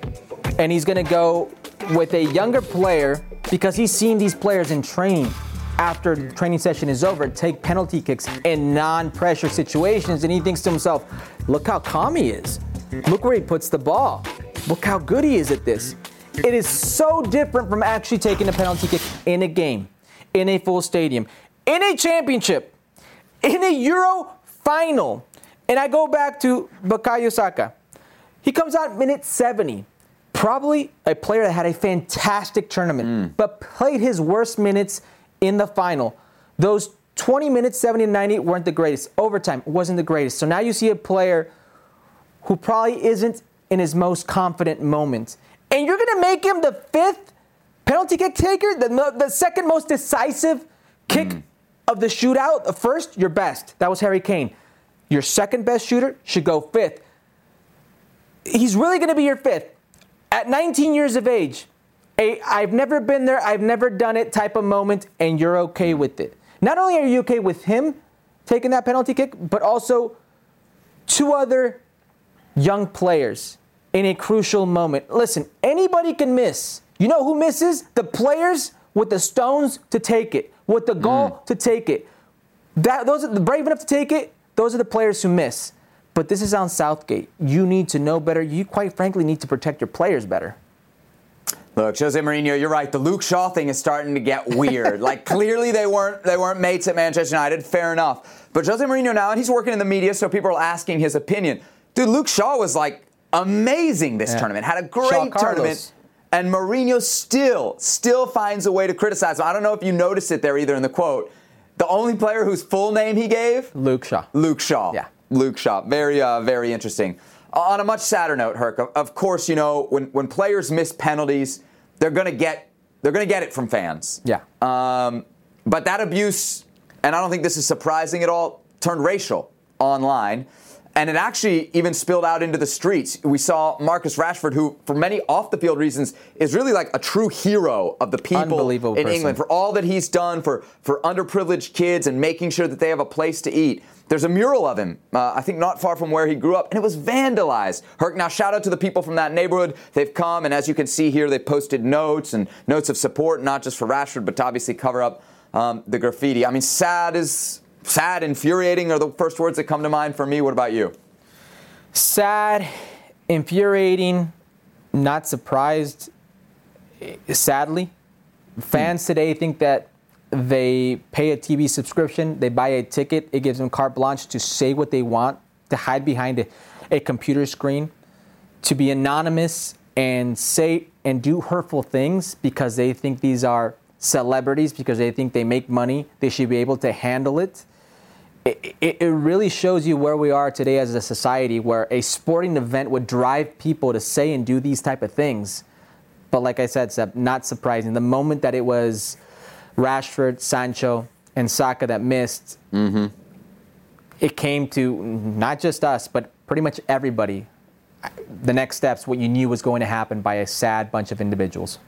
and he's going to go with a younger player because he's seen these players in training after the training session is over take penalty kicks in non-pressure situations and he thinks to himself look how calm he is. Look where he puts the ball. Look how good he is at this. It is so different from actually taking a penalty kick in a game in a full stadium in a championship in a euro final. And i go back to Bukayo Saka. He comes out minute 70 probably a player that had a fantastic tournament, mm. but played his worst minutes in the final. Those 20 minutes, 70 and 90 weren't the greatest. Overtime wasn't the greatest. So now you see a player who probably isn't in his most confident moment. And you're going to make him the fifth penalty kick taker, the, the second most decisive kick mm. of the shootout. The first, your best. That was Harry Kane. Your second best shooter should go fifth. He's really going to be your fifth. At 19 years of age, a I've never been there, I've never done it type of moment, and you're okay with it. Not only are you okay with him taking that penalty kick, but also two other young players in a crucial moment. Listen, anybody can miss. You know who misses? The players with the stones to take it, with the goal mm. to take it. That those are the brave enough to take it. Those are the players who miss. But this is on Southgate. You need to know better. You quite frankly need to protect your players better. Look, Jose Mourinho, you're right. The Luke Shaw thing is starting to get weird. like clearly they weren't they weren't mates at Manchester United. Fair enough. But Jose Mourinho now, and he's working in the media, so people are asking his opinion. Dude, Luke Shaw was like amazing this Yeah. tournament. Had a great tournament. And Mourinho still, still finds a way to criticize him. I don't know if you noticed it there either in the quote. The only player whose full name he gave, Luke Shaw. Luke Shaw. Yeah. Luke Shaw. Very, uh, very interesting. On a much sadder note, Herc, of- of course, you know, when, when players miss penalties, they're gonna get they're gonna get it from fans. Yeah. Um, but that abuse, and I don't think this is surprising at all, turned racial online. And it actually even spilled out into the streets. We saw Marcus Rashford, who, for many off the field reasons, is really like a true hero of the people in person. England for all that he's done for, for underprivileged kids and making sure that they have a place to eat. There's a mural of him, uh, I think not far from where he grew up, and it was vandalized. Herc, now shout out to the people from that neighborhood. They've come, and as you can see here, they've posted notes and notes of support, not just for Rashford, but to obviously cover up um, the graffiti. I mean, sad is sad, infuriating are the first words that come to mind for me. What about you? sad, infuriating, not surprised, eh, sadly. Fans today think that they pay a TV subscription, they buy a ticket, it gives them carte blanche to say what they want, to hide behind a, a computer screen, to be anonymous and say and do hurtful things because they think these are celebrities, because they think they make money, they should be able to handle it. It, it, it really shows you where we are today as a society where a sporting event would drive people to say and do these type of things. But like i said Seb, not surprising. The moment that it was rashford sancho and saka that missed mm-hmm. it came to not just us but pretty much everybody the next steps what you knew was going to happen by a sad bunch of individuals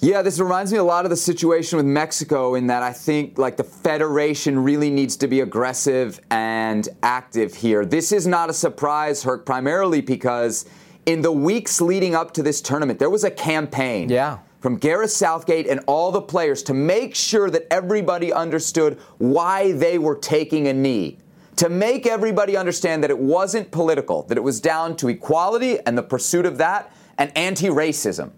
Yeah, this reminds me a lot of the situation with Mexico in that I think like the federation really needs to be aggressive and active here. This is not a surprise, Herc, primarily because in the weeks leading up to this tournament, there was a campaign. Yeah. From Gareth Southgate and all the players to make sure that everybody understood why they were taking a knee. To make everybody understand that it wasn't political, that it was down to equality and the pursuit of that and anti racism.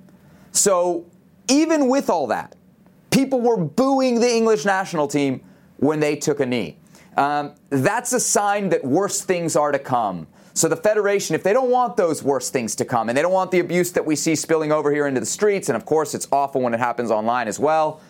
So, even with all that, people were booing the English national team when they took a knee. Um, that's a sign that worse things are to come. So, the Federation, if they don't want those worse things to come, and they don't want the abuse that we see spilling over here into the streets, and of course it's awful when it happens online as well,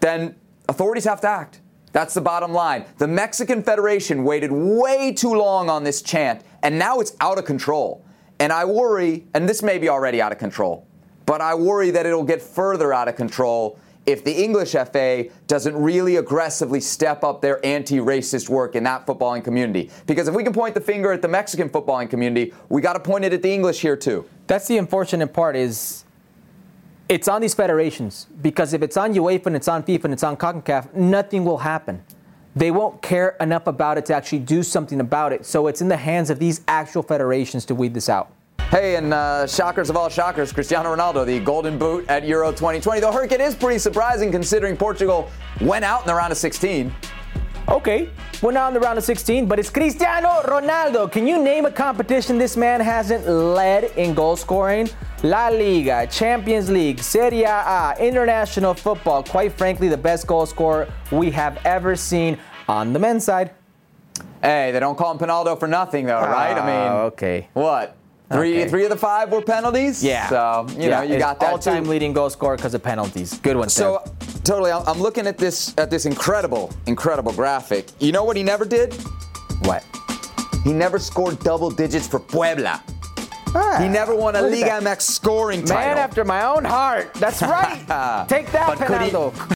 then authorities have to act. That's the bottom line. The Mexican Federation waited way too long on this chant, and now it's out of control. And I worry, and this may be already out of control, but I worry that it'll get further out of control if the English FA doesn't really aggressively step up their anti racist work in that footballing community. Because if we can point the finger at the Mexican footballing community, we got to point it at the English here too. That's the unfortunate part is it's on these federations because if it's on UEFA and it's on FIFA and it's on CONCACAF, nothing will happen. They won't care enough about it to actually do something about it. So it's in the hands of these actual federations to weed this out. Hey, and uh, shockers of all shockers, Cristiano Ronaldo, the golden boot at Euro 2020. Though, Herc, it is pretty surprising considering Portugal went out in the round of 16. Okay, we're now in the round of 16, but it's Cristiano Ronaldo. Can you name a competition this man hasn't led in goal scoring? La Liga, Champions League, Serie A, international football. Quite frankly, the best goal scorer we have ever seen on the men's side. Hey, they don't call him Penaldo for nothing, though, right? I mean, Ah, okay. what? Three, Okay. three of the five were penalties. Yeah. So you know, you it's got that all-time too. leading goal scorer because of penalties. Good one. So Seb. totally, I'm looking at this at this incredible, incredible graphic. You know what he never did? what? He never scored double digits for Puebla. Ah, he never won a Liga. MX scoring title. Man after my own heart. That's right. Take that, But Penaldo.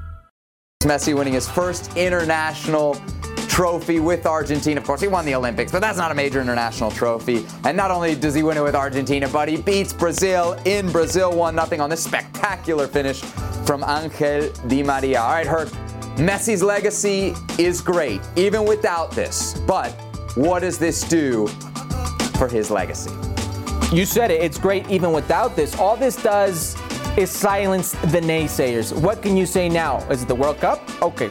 Messi winning his first international trophy with Argentina. Of course, he won the Olympics, but that's not a major international trophy. And not only does he win it with Argentina, but he beats Brazil in Brazil 1 0 on this spectacular finish from Angel Di Maria. All right, Herc, Messi's legacy is great, even without this. But what does this do for his legacy? You said it. It's great even without this. All this does is silence the naysayers. What can you say now? Is it the World Cup? Okay,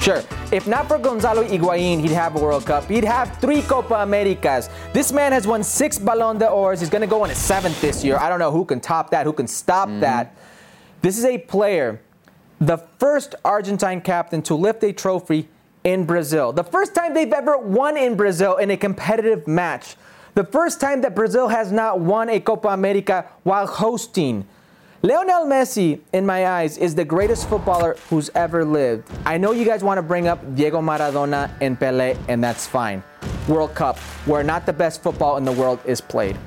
sure. If not for Gonzalo Higuain, he'd have a World Cup. He'd have three Copa Americas. This man has won six Ballon d'Ors. He's going to go on his seventh this year. I don't know who can top that, who can stop mm-hmm. that. This is a player, the first Argentine captain to lift a trophy in Brazil. The first time they've ever won in Brazil in a competitive match. The first time that Brazil has not won a Copa America while hosting. Lionel Messi, in my eyes, is the greatest footballer who's ever lived. I know you guys want to bring up Diego Maradona and Pele, and that's fine. World Cup, where not the best football in the world is played.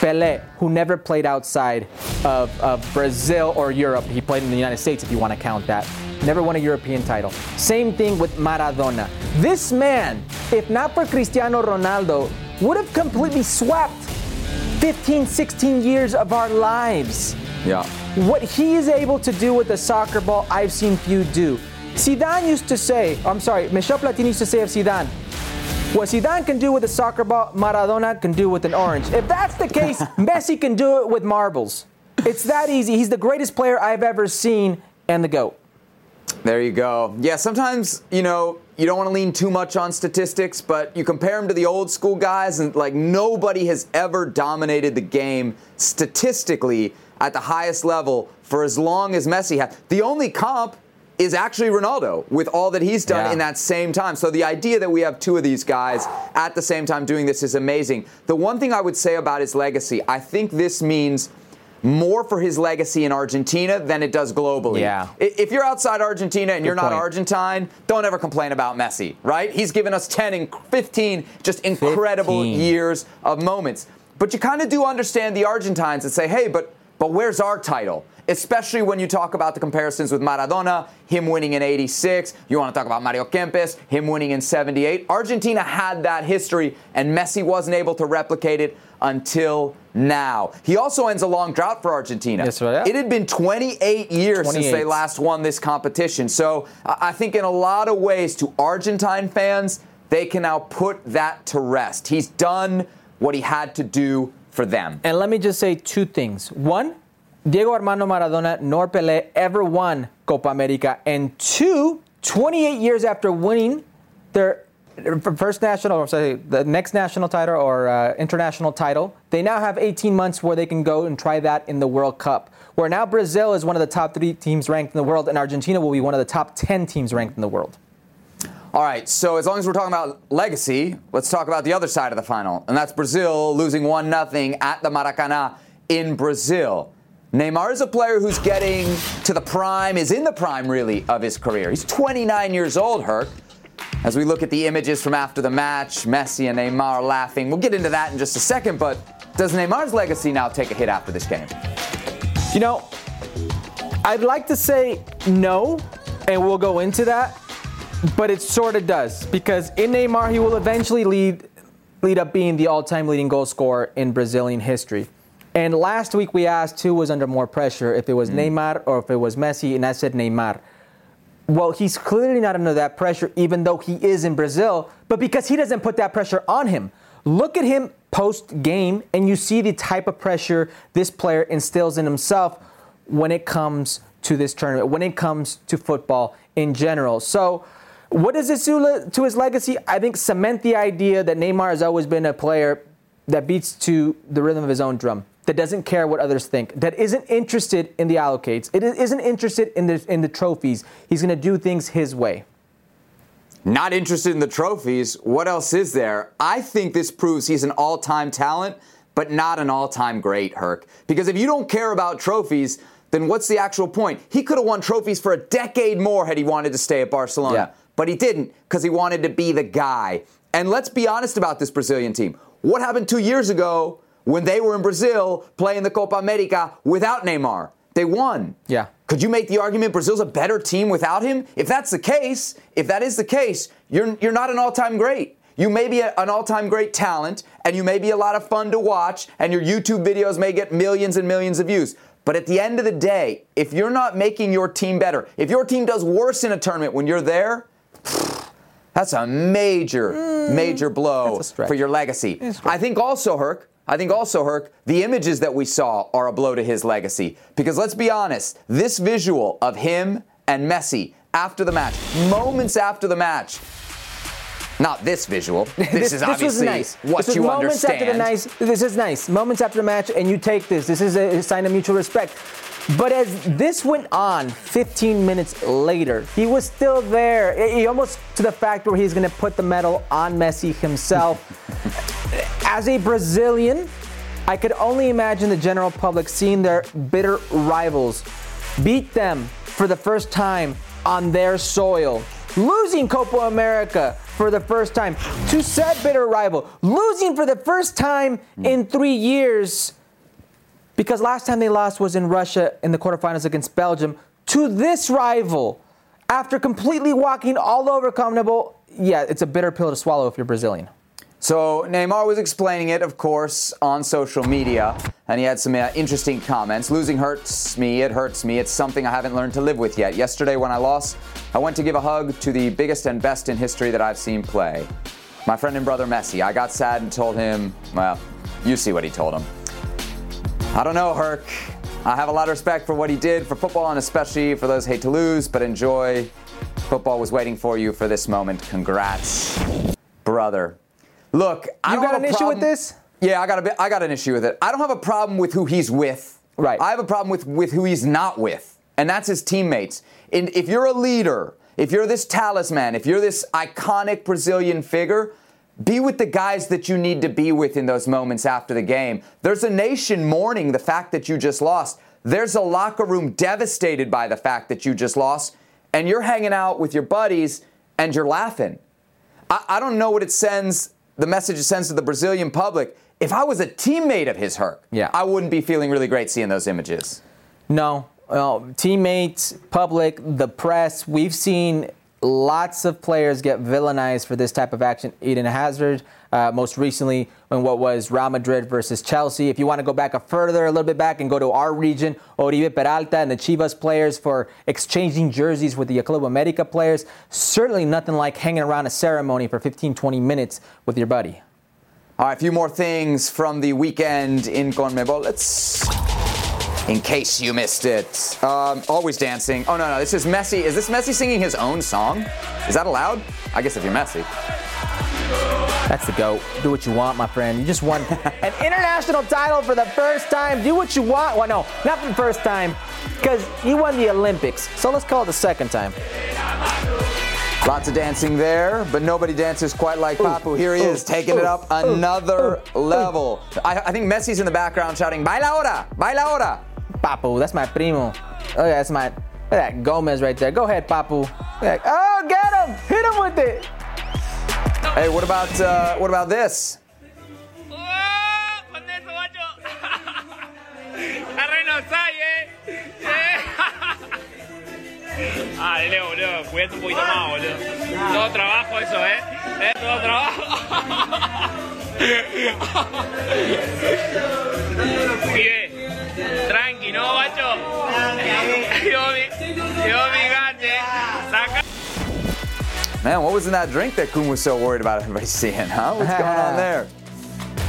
Pele, who never played outside of, of Brazil or Europe. He played in the United States, if you want to count that. Never won a European title. Same thing with Maradona. This man, if not for Cristiano Ronaldo, would have completely swept 15, 16 years of our lives. Yeah. What he is able to do with the soccer ball, I've seen few do. Zidane used to say, I'm sorry, Michel Platini used to say of Zidane, what Zidane can do with a soccer ball, Maradona can do with an orange. If that's the case, Messi can do it with marbles. It's that easy. He's the greatest player I've ever seen and the GOAT. There you go. Yeah, sometimes, you know, you don't want to lean too much on statistics, but you compare him to the old school guys, and like nobody has ever dominated the game statistically at the highest level for as long as Messi has. The only comp is actually Ronaldo with all that he's done Yeah. in that same time. So the idea that we have two of these guys at the same time doing this is amazing. The one thing I would say about his legacy, I think this means more for his legacy in Argentina than it does globally. Yeah. If you're outside Argentina and you're not point. Argentine, don't ever complain about Messi, right? He's given us 10 and 15 just incredible 15. years of moments. But you kind of do understand the Argentines and say, hey, but but where's our title? Especially when you talk about the comparisons with Maradona, him winning in 86. You want to talk about Mario Kempes, him winning in 78. Argentina had that history, and Messi wasn't able to replicate it until now. He also ends a long drought for Argentina. Yes, right. It had been 28 years since they last won this competition. So I think in a lot of ways, to Argentine fans, they can now put that to rest. He's done what he had to do for them. And let me just say two things. One, Diego Armando Maradona nor Pele ever won Copa America. And two, 28 years after winning their first national, or sorry, the next national title or uh, international title, they now have 18 months where they can go and try that in the World Cup. Where now Brazil is one of the top three teams ranked in the world, and Argentina will be one of the top 10 teams ranked in the world. All right, so as long as we're talking about legacy, let's talk about the other side of the final, and that's Brazil losing 1 0 at the Maracanã in Brazil. Neymar is a player who's getting to the prime, is in the prime really of his career. He's 29 years old, Herc. As we look at the images from after the match, Messi and Neymar laughing. We'll get into that in just a second, but does Neymar's legacy now take a hit after this game? You know, I'd like to say no, and we'll go into that, but it sort of does because in Neymar he will eventually lead lead up being the all-time leading goal scorer in Brazilian history. And last week we asked who was under more pressure, if it was mm. Neymar or if it was Messi, and I said Neymar. Well, he's clearly not under that pressure, even though he is in Brazil, but because he doesn't put that pressure on him. Look at him post game, and you see the type of pressure this player instills in himself when it comes to this tournament, when it comes to football in general. So, what does this do to his legacy? I think cement the idea that Neymar has always been a player that beats to the rhythm of his own drum that doesn't care what others think, that isn't interested in the allocates, it isn't interested in the, in the trophies. He's going to do things his way. Not interested in the trophies. What else is there? I think this proves he's an all time talent, but not an all time great, Herc. Because if you don't care about trophies, then what's the actual point? He could have won trophies for a decade more had he wanted to stay at Barcelona. Yeah. But he didn't because he wanted to be the guy. And let's be honest about this Brazilian team. What happened two years ago when they were in Brazil playing the Copa America without Neymar. They won. Yeah. Could you make the argument Brazil's a better team without him? If that's the case, if that is the case, you're, you're not an all time great. You may be a, an all time great talent, and you may be a lot of fun to watch, and your YouTube videos may get millions and millions of views. But at the end of the day, if you're not making your team better, if your team does worse in a tournament when you're there, that's a major, mm, major blow for your legacy. I think also, Herc, I think also, Herc, the images that we saw are a blow to his legacy. Because let's be honest, this visual of him and Messi after the match, moments after the match, not this visual. This, this is obviously nice. what this you moments understand. After the nice, this is nice. Moments after the match, and you take this. This is a sign of mutual respect. But as this went on 15 minutes later, he was still there. He almost to the fact where he's going to put the medal on Messi himself. As a Brazilian, I could only imagine the general public seeing their bitter rivals beat them for the first time on their soil, losing Copa America for the first time to said bitter rival, losing for the first time in three years because last time they lost was in Russia in the quarterfinals against Belgium to this rival after completely walking all over CONMEBOL. Yeah, it's a bitter pill to swallow if you're Brazilian. So Neymar was explaining it, of course, on social media, and he had some uh, interesting comments. Losing hurts me. It hurts me. It's something I haven't learned to live with yet. Yesterday, when I lost, I went to give a hug to the biggest and best in history that I've seen play, my friend and brother Messi. I got sad and told him, well, you see what he told him. I don't know, Herc. I have a lot of respect for what he did for football and especially for those hate to lose, but enjoy. Football was waiting for you for this moment. Congrats, brother. Look, I you got an issue with this? Yeah, I got a bit, I got an issue with it. I don't have a problem with who he's with. Right. I have a problem with with who he's not with, and that's his teammates. And if you're a leader, if you're this talisman, if you're this iconic Brazilian figure, be with the guys that you need to be with in those moments after the game. There's a nation mourning the fact that you just lost. There's a locker room devastated by the fact that you just lost, and you're hanging out with your buddies and you're laughing. I, I don't know what it sends the message it sends to the Brazilian public. If I was a teammate of his Herc, yeah. I wouldn't be feeling really great seeing those images. No, well, teammates, public, the press. We've seen lots of players get villainized for this type of action. Eden Hazard, uh, most recently in what was Real Madrid versus Chelsea. If you want to go back a further, a little bit back and go to our region, Oribe Peralta and the Chivas players for exchanging jerseys with the Club America players. Certainly nothing like hanging around a ceremony for 15, 20 minutes with your buddy. All right, a few more things from the weekend in CONMEBOL. Let's in case you missed it. Um, always dancing. Oh, no, no, this is Messi. Is this Messi singing his own song? Is that allowed? I guess if you're Messi. That's the GOAT. Do what you want, my friend. You just won an international title for the first time. Do what you want. Well, no, not for the first time, because you won the Olympics. So let's call it the second time. Lots of dancing there, but nobody dances quite like Papu. Here he is, taking it up another level. I, I, think Messi's in the background shouting, Baila ahora! Baila ahora! Papu. That's my primo. Oh yeah, that's my look at that Gomez right there. Go ahead, Papu. Like, oh, get him! Hit him with it. Hey, what about uh, what about this? Oh, eh. Ah, boludo, poquito más, boludo. Todo trabajo eso, ¿eh? eh todo trabajo. tranqui, ¿no, macho? Yo mi, yo saca. Man, what was in that drink that Kun was so worried about everybody seeing, huh? What's going on there?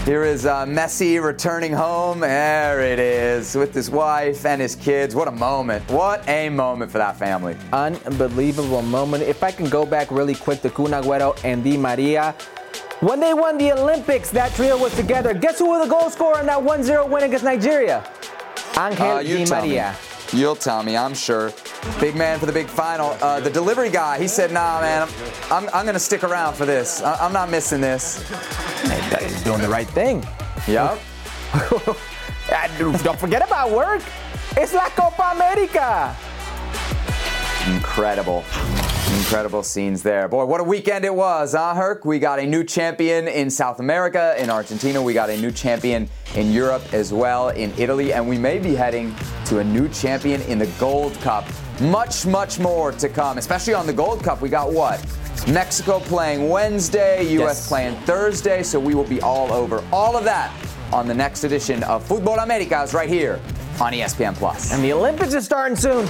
Here is uh, Messi returning home. There it is with his wife and his kids. What a moment. What a moment for that family. Unbelievable moment. If I can go back really quick to Kun Agüero and Di Maria. When they won the Olympics, that trio was together. Guess who was the goal scorer in that 1-0 win against Nigeria? Angel Uh, Di tell me. Maria. You'll tell me, I'm sure. Big man for the big final. Uh, the delivery guy, he said, nah, man, I'm, I'm, I'm going to stick around for this. I, I'm not missing this. He's doing the right thing. Yep. Don't forget about work. It's La Copa America. Incredible. Incredible scenes there. Boy, what a weekend it was, huh, Herc? We got a new champion in South America, in Argentina. We got a new champion in Europe as well, in Italy. And we may be heading to a new champion in the Gold Cup. Much, much more to come, especially on the Gold Cup. We got what? Mexico playing Wednesday, U.S. Yes. playing Thursday. So we will be all over all of that on the next edition of Futbol Americas right here on ESPN Plus. And the Olympics is starting soon.